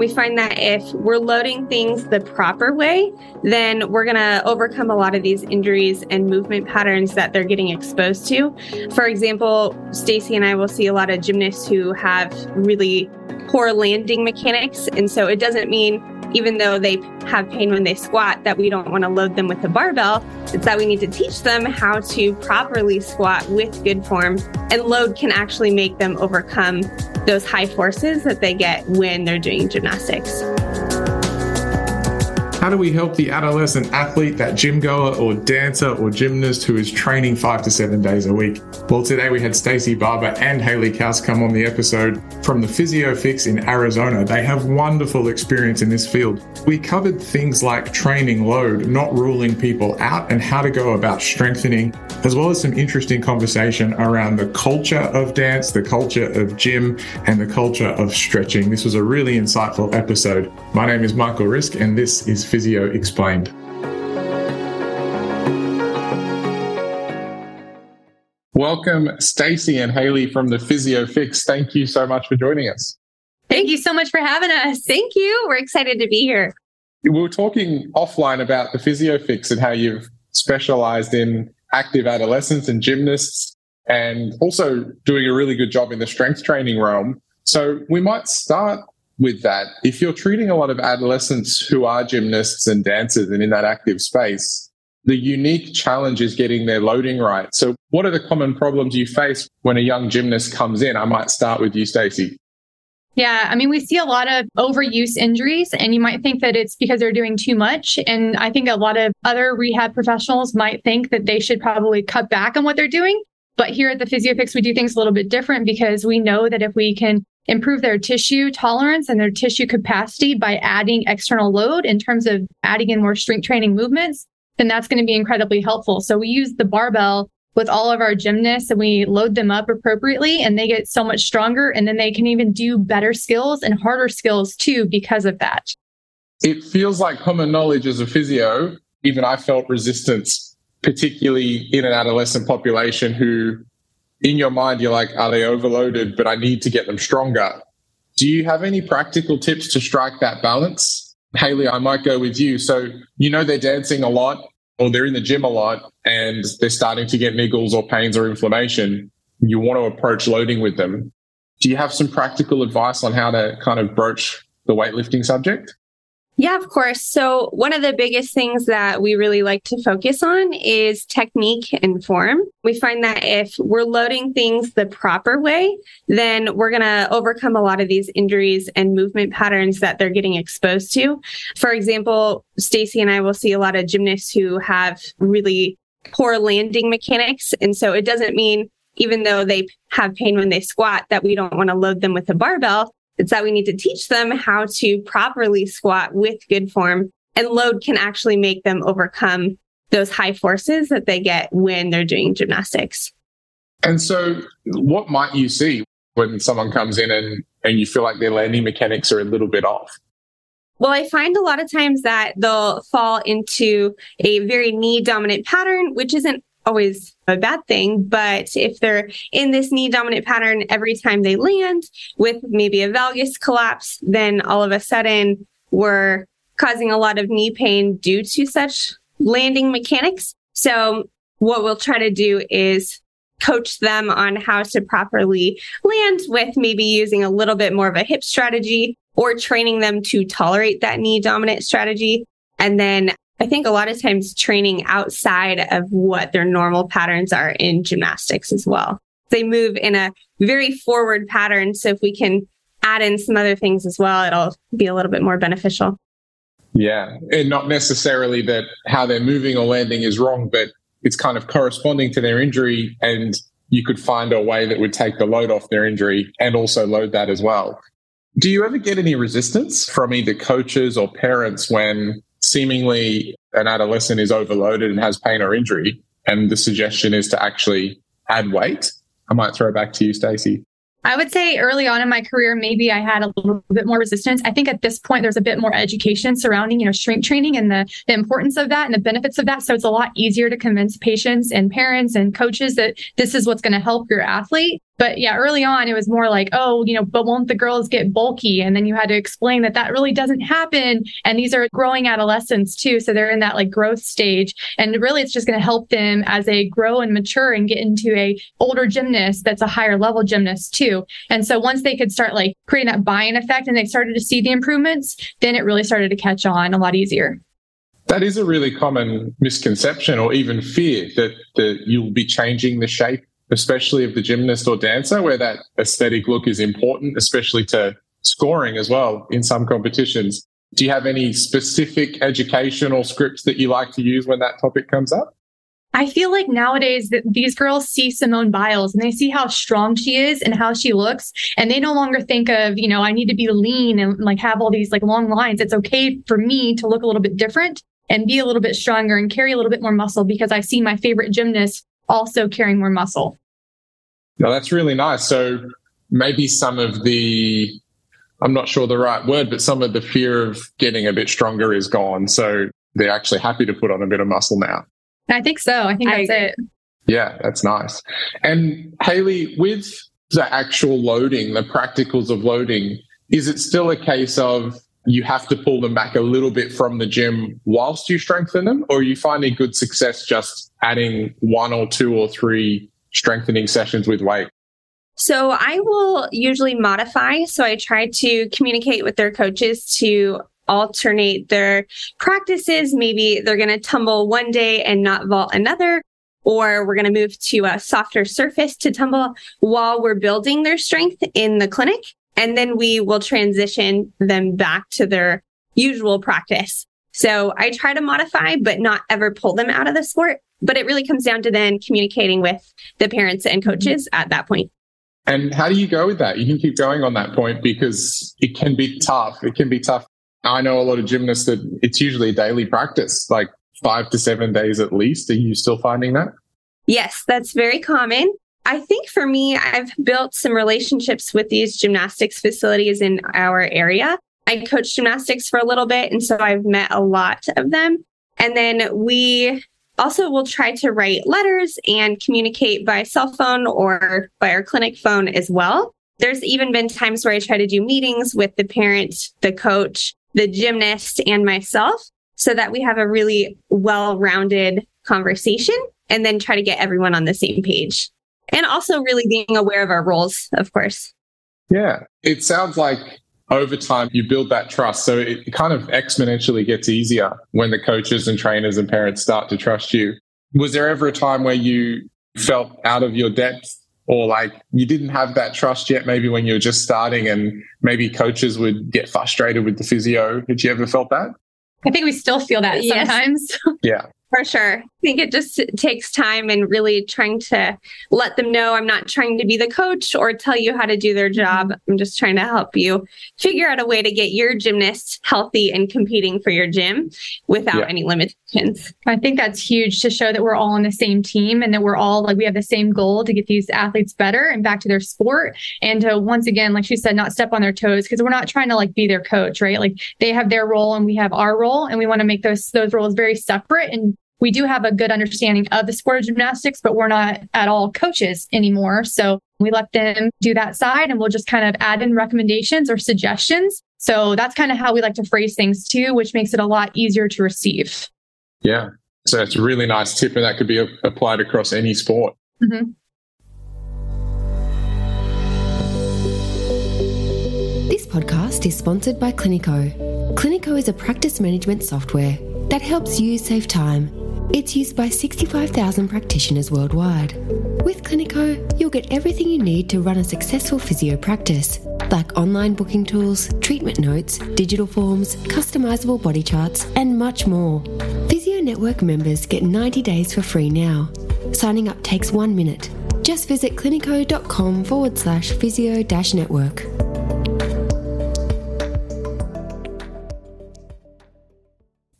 we find that if we're loading things the proper way, then we're going to overcome a lot of these injuries and movement patterns that they're getting exposed to. For example, Stacie and I will see a lot of gymnasts who have really poor landing mechanics. And so it doesn't mean even though they have pain when they squat, that we don't want to load them with a barbell. It's that we need to teach them how to properly squat with good form, and load can actually make them overcome those high forces that they get when they're doing gymnastics. How do we help the adolescent athlete, that gym goer or dancer or gymnast who is training five to seven days a week? Well, today we had Stacie Barber and Hailey Kaus come on the episode from the PhysioFix in Arizona. They have wonderful experience in this field. We covered things like training load, not ruling people out, and how to go about strengthening, as well as some interesting conversation around the culture of dance, the culture of gym, and the culture of stretching. This was a really insightful episode. My name is Michael Rizk, and this is Physio Explained. Welcome, Stacie and Hailey from the Physio Fix. Thank you so much for joining us. Thank you so much for having us. Thank you. We're excited to be here. We were talking offline about the Physio Fix and how you've specialized in active adolescents and gymnasts and also doing a really good job in the strength training realm. So we might start with that. If you're treating a lot of adolescents who are gymnasts and dancers and in that active space, the unique challenge is getting their loading right. So what are the common problems you face when a young gymnast comes in? I might start with you, Stacie. Yeah, I mean, we see a lot of overuse injuries, and you might think that it's because they're doing too much. And I think a lot of other rehab professionals might think that they should probably cut back on what they're doing. But here at the PhysioFix, we do things a little bit different because we know that if we can improve their tissue tolerance and their tissue capacity by adding external load in terms of adding in more strength training movements, then that's going to be incredibly helpful. So we use the barbell with all of our gymnasts and we load them up appropriately and they get so much stronger and then they can even do better skills and harder skills too because of that. It feels like common knowledge as a physio, even I felt resistance, particularly in an adolescent population who in your mind, you're like, are they overloaded? But I need to get them stronger. Do you have any practical tips to strike that balance? Hailey, I might go with you. So, you know, they're dancing a lot or they're in the gym a lot and they're starting to get niggles or pains or inflammation. You want to approach loading with them. Do you have some practical advice on how to kind of broach the weightlifting subject? Yeah, of course. So, one of the biggest things that we really like to focus on is technique and form. We find that if we're loading things the proper way, then we're going to overcome a lot of these injuries and movement patterns that they're getting exposed to. For example, Stacie and I will see a lot of gymnasts who have really poor landing mechanics. And so, it doesn't mean even though they have pain when they squat that we don't want to load them with a barbell it's that we need to teach them how to properly squat with good form and load can actually make them overcome those high forces that they get when they're doing gymnastics. And so what might you see when someone comes in and, and you feel like their landing mechanics are a little bit off? Well, I find a lot of times that they'll fall into a very knee dominant pattern, which isn't always a bad thing. But if they're in this knee dominant pattern every time they land with maybe a valgus collapse, then all of a sudden we're causing a lot of knee pain due to such landing mechanics. So what we'll try to do is coach them on how to properly land with maybe using a little bit more of a hip strategy or training them to tolerate that knee dominant strategy. And then I think a lot of times training outside of what their normal patterns are in gymnastics as well. They move in a very forward pattern. So if we can add in some other things as well, it'll be a little bit more beneficial. Yeah. And not necessarily that how they're moving or landing is wrong, but it's kind of corresponding to their injury. And you could find a way that would take the load off their injury and also load that as well. Do you ever get any resistance from either coaches or parents when seemingly an adolescent is overloaded and has pain or injury, and the suggestion is to actually add weight. I might throw back to you, Stacie. I would say early on in my career, maybe I had a little bit more resistance. I think at this point, there's a bit more education surrounding, you know, strength training and the, the importance of that and the benefits of that. So it's a lot easier to convince patients and parents and coaches that this is what's going to help your athlete. But yeah, early on, it was more like, oh, you know, but won't the girls get bulky? And then you had to explain that that really doesn't happen. And these are growing adolescents too. So they're in that like growth stage. And really, it's just going to help them as they grow and mature and get into a older gymnast that's a higher level gymnast too. And so once they could start like creating that buy in effect and they started to see the improvements, then it really started to catch on a lot easier. That is a really common misconception or even fear that, that you'll be changing the shape especially of the gymnast or dancer, where that aesthetic look is important, especially to scoring as well in some competitions. Do you have any specific educational scripts that you like to use when that topic comes up? I feel like nowadays that these girls see Simone Biles and they see how strong she is and how she looks. And they no longer think of, you know, I need to be lean and like have all these like long lines. It's okay for me to look a little bit different and be a little bit stronger and carry a little bit more muscle because I've seen my favorite gymnast also carrying more muscle. Now that's really nice. So maybe some of the, I'm not sure the right word, but some of the fear of getting a bit stronger is gone. So they're actually happy to put on a bit of muscle now. I think so. I think that's I it. Yeah, that's nice. And Hailey, with the actual loading, the practicals of loading, is it still a case of you have to pull them back a little bit from the gym whilst you strengthen them, or are you finding good success just adding one or two or three strengthening sessions with weight? So I will usually modify. So I try to communicate with their coaches to alternate their practices. Maybe they're going to tumble one day and not vault another, or we're going to move to a softer surface to tumble while we're building their strength in the clinic. And then we will transition them back to their usual practice. So I try to modify, but not ever pull them out of the sport. But it really comes down to then communicating with the parents and coaches at that point. And how do you go with that? You can keep going on that point because it can be tough. It can be tough. I know a lot of gymnasts that it's usually a daily practice, like five to seven days at least. Are you still finding that? Yes, that's very common. I think for me, I've built some relationships with these gymnastics facilities in our area. I coached gymnastics for a little bit, and so I've met a lot of them. And then we also, we'll try to write letters and communicate by cell phone or by our clinic phone as well. There's even been times where I try to do meetings with the parent, the coach, the gymnast, and myself so that we have a really well rounded conversation and then try to get everyone on the same page. And also, really being aware of our roles, of course. Yeah. It sounds like over time you build that trust. So it kind of exponentially gets easier when the coaches and trainers and parents start to trust you. Was there ever a time where you felt out of your depth or like you didn't have that trust yet, maybe when you were just starting and maybe coaches would get frustrated with the physio? Did you ever felt that? I think we still feel that yes. sometimes. yeah. For sure. I think it just takes time and really trying to let them know I'm not trying to be the coach or tell you how to do their job. Mm-hmm. I'm just trying to help you figure out a way to get your gymnast healthy and competing for your gym without yeah. any limitations. I think that's huge to show that we're all on the same team and that we're all like we have the same goal to get these athletes better and back to their sport and to once again like she said not step on their toes because we're not trying to like be their coach, right? Like they have their role and we have our role and we want to make those those roles very separate and we do have a good understanding of the sport of gymnastics, but we're not at all coaches anymore. So we let them do that side and we'll just kind of add in recommendations or suggestions. So that's kind of how we like to phrase things too, which makes it a lot easier to receive. Yeah. So it's a really nice tip and that could be applied across any sport. Mm-hmm. This podcast is sponsored by Cliniko. Cliniko is a practice management software that helps you save time it's used by 65,000 practitioners worldwide. With Cliniko, you'll get everything you need to run a successful physio practice, like online booking tools, treatment notes, digital forms, customizable body charts, and much more. Physio Network members get 90 days for free now. Signing up takes one minute. Just visit cliniko.com forward slash physio network.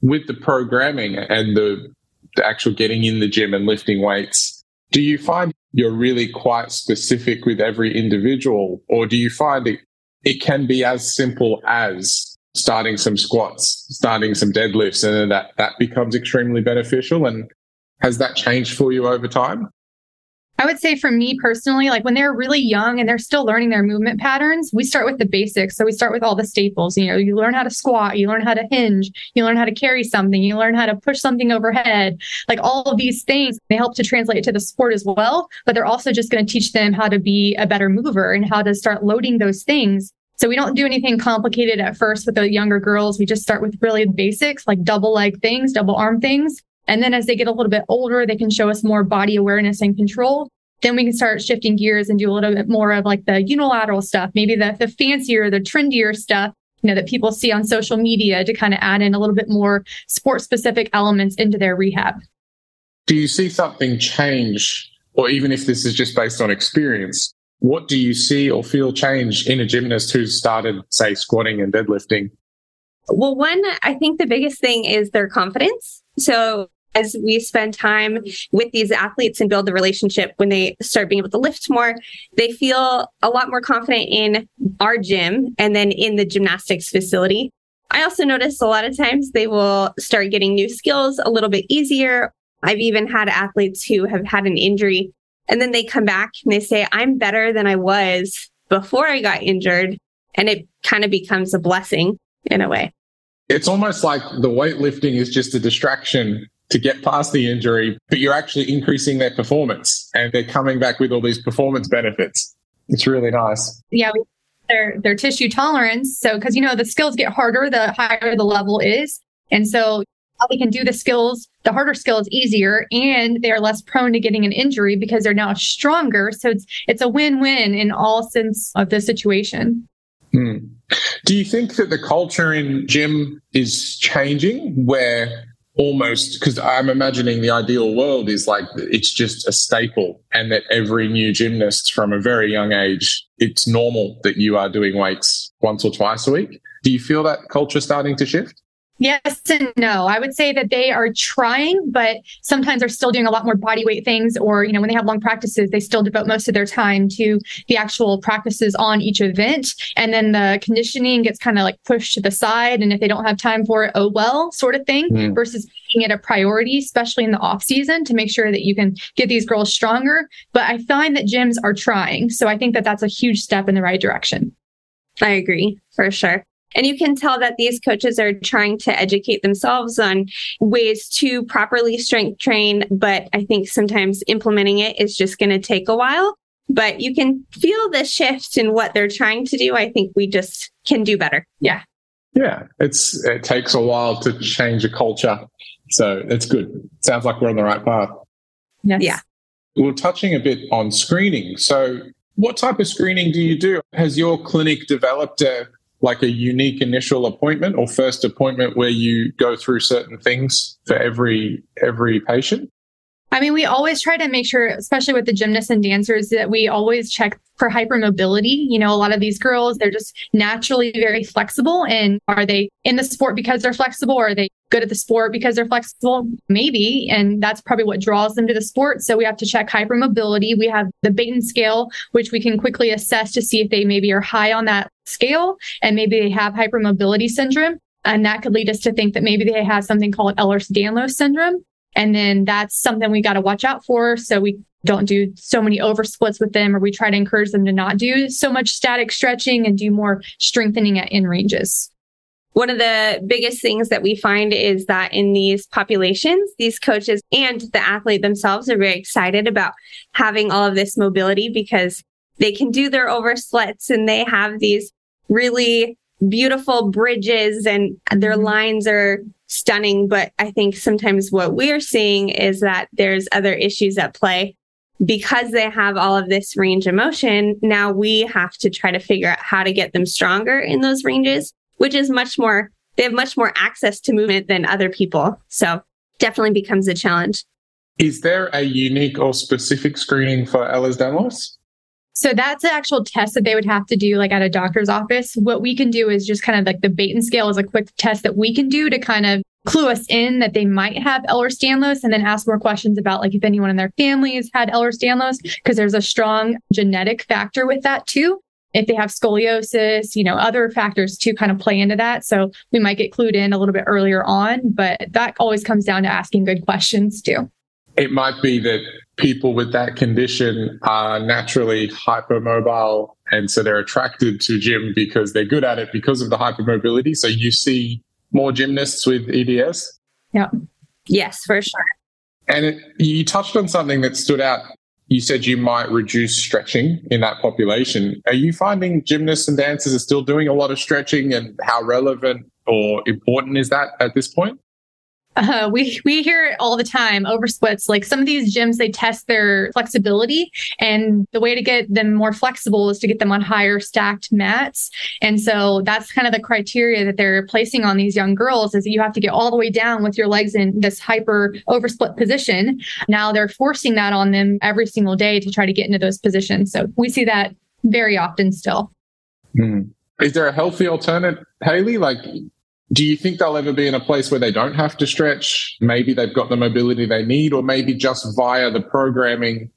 With the programming and the the actual getting in the gym and lifting weights, do you find you're really quite specific with every individual, or do you find it, it can be as simple as starting some squats, starting some deadlifts, and then that, that becomes extremely beneficial? And has that changed for you over time? I would say for me personally, like when they're really young and they're still learning their movement patterns, we start with the basics. So we start with all the staples. You know, you learn how to squat, you learn how to hinge, you learn how to carry something, you learn how to push something overhead. Like all of these things, they help to translate to the sport as well. But they're also just going to teach them how to be a better mover and how to start loading those things. So we don't do anything complicated at first with the younger girls. We just start with really basics like double leg things, double arm things. And then as they get a little bit older, they can show us more body awareness and control. Then we can start shifting gears and do a little bit more of like the unilateral stuff, maybe the, the fancier, the trendier stuff, you know, that people see on social media to kind of add in a little bit more sport specific elements into their rehab. Do you see something change, or even if this is just based on experience, what do you see or feel change in a gymnast who's started, say, squatting and deadlifting? Well, one, I think the biggest thing is their confidence. So as we spend time with these athletes and build the relationship when they start being able to lift more, they feel a lot more confident in our gym and then in the gymnastics facility. I also notice a lot of times they will start getting new skills a little bit easier. I've even had athletes who have had an injury and then they come back and they say, I'm better than I was before I got injured. And it kind of becomes a blessing in a way. It's almost like the weightlifting is just a distraction to get past the injury, but you're actually increasing their performance and they're coming back with all these performance benefits. It's really nice. Yeah, their their tissue tolerance. So because you know the skills get harder the higher the level is. And so they can do the skills, the harder skills easier, and they are less prone to getting an injury because they're now stronger. So it's it's a win-win in all sense of the situation. Hmm. Do you think that the culture in gym is changing where almost because I'm imagining the ideal world is like it's just a staple, and that every new gymnast from a very young age, it's normal that you are doing weights once or twice a week. Do you feel that culture starting to shift? Yes and no. I would say that they are trying, but sometimes they're still doing a lot more body weight things. Or, you know, when they have long practices, they still devote most of their time to the actual practices on each event. And then the conditioning gets kind of like pushed to the side. And if they don't have time for it, oh well, sort of thing, mm. versus making it a priority, especially in the off season to make sure that you can get these girls stronger. But I find that gyms are trying. So I think that that's a huge step in the right direction. I agree for sure. And you can tell that these coaches are trying to educate themselves on ways to properly strength train. But I think sometimes implementing it is just going to take a while. But you can feel the shift in what they're trying to do. I think we just can do better. Yeah. Yeah. It's, it takes a while to change a culture. So it's good. Sounds like we're on the right path. Yes. Yeah. We're touching a bit on screening. So what type of screening do you do? Has your clinic developed a like a unique initial appointment or first appointment where you go through certain things for every every patient? I mean, we always try to make sure, especially with the gymnasts and dancers, that we always check for hypermobility. You know, a lot of these girls, they're just naturally very flexible. And are they in the sport because they're flexible? Or are they good at the sport because they're flexible? Maybe. And that's probably what draws them to the sport. So we have to check hypermobility. We have the Beighton scale, which we can quickly assess to see if they maybe are high on that scale and maybe they have hypermobility syndrome. And that could lead us to think that maybe they have something called Ehlers-Danlos syndrome. And then that's something we got to watch out for. So we don't do so many over splits with them, or we try to encourage them to not do so much static stretching and do more strengthening at in ranges. One of the biggest things that we find is that in these populations, these coaches and the athlete themselves are very excited about having all of this mobility because they can do their over splits and they have these really beautiful bridges and their mm-hmm. lines are stunning. But I think sometimes what we're seeing is that there's other issues at play because they have all of this range of motion. Now we have to try to figure out how to get them stronger in those ranges, which is much more, they have much more access to movement than other people. So definitely becomes a challenge. Is there a unique or specific screening for Ehlers-Danlos? So that's the actual test that they would have to do like at a doctor's office. What we can do is just kind of like the Beighton scale is a quick test that we can do to kind of clue us in that they might have Ehlers-Danlos and then ask more questions about like if anyone in their family has had Ehlers-Danlos because there's a strong genetic factor with that too. If they have scoliosis, you know, other factors to kind of play into that. So we might get clued in a little bit earlier on, but that always comes down to asking good questions too. It might be that people with that condition are naturally hypermobile and so they're attracted to gym because they're good at it because of the hypermobility. So you see more gymnasts with EDS? Yeah. Yes, for sure. And it, you touched on something that stood out. You said you might reduce stretching in that population. Are you finding gymnasts and dancers are still doing a lot of stretching and how relevant or important is that at this point? Uh, we we hear it all the time over splits. Like some of these gyms, they test their flexibility, and the way to get them more flexible is to get them on higher stacked mats. And so that's kind of the criteria that they're placing on these young girls is that you have to get all the way down with your legs in this hyper oversplit position. Now they're forcing that on them every single day to try to get into those positions. So we see that very often still. Hmm. Is there a healthy alternate, Hailey? Like do you think they'll ever be in a place where they don't have to stretch? Maybe they've got the mobility they need, or maybe just via the programming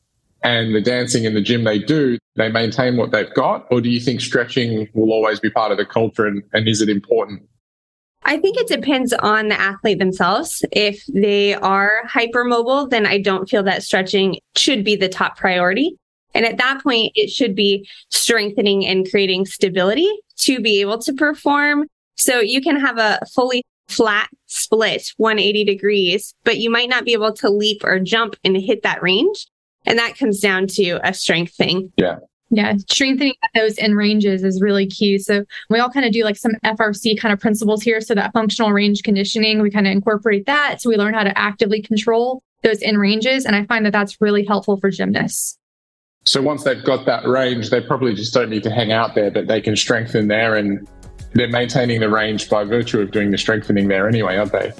and the dancing in the gym they do, they maintain what they've got? Or do you think stretching will always be part of the culture and, and is it important? I think it depends on the athlete themselves. If they are hypermobile, then I don't feel that stretching should be the top priority. And at that point, it should be strengthening and creating stability to be able to perform so you can have a fully flat split 180 degrees, but you might not be able to leap or jump and hit that range. And that comes down to a strength thing. Yeah. Yeah, strengthening those in ranges is really key. So we all kind of do like some FRC kind of principles here. So that functional range conditioning, we kind of incorporate that. So we learn how to actively control those in ranges. And I find that that's really helpful for gymnasts. So once they've got that range, they probably just don't need to hang out there, but they can strengthen there and they're maintaining the range by virtue of doing the strengthening there anyway, aren't they?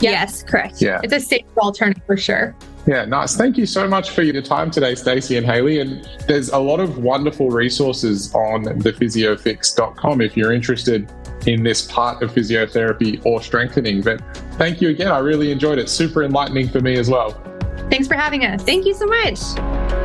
Yes, correct. Yeah. It's a safe alternative for sure. Yeah, nice. Thank you so much for your time today, Stacie and Hailey. And there's a lot of wonderful resources on thephysiofix.com if you're interested in this part of physiotherapy or strengthening. But thank you again. I really enjoyed it. Super enlightening for me as well. Thanks for having us. Thank you so much.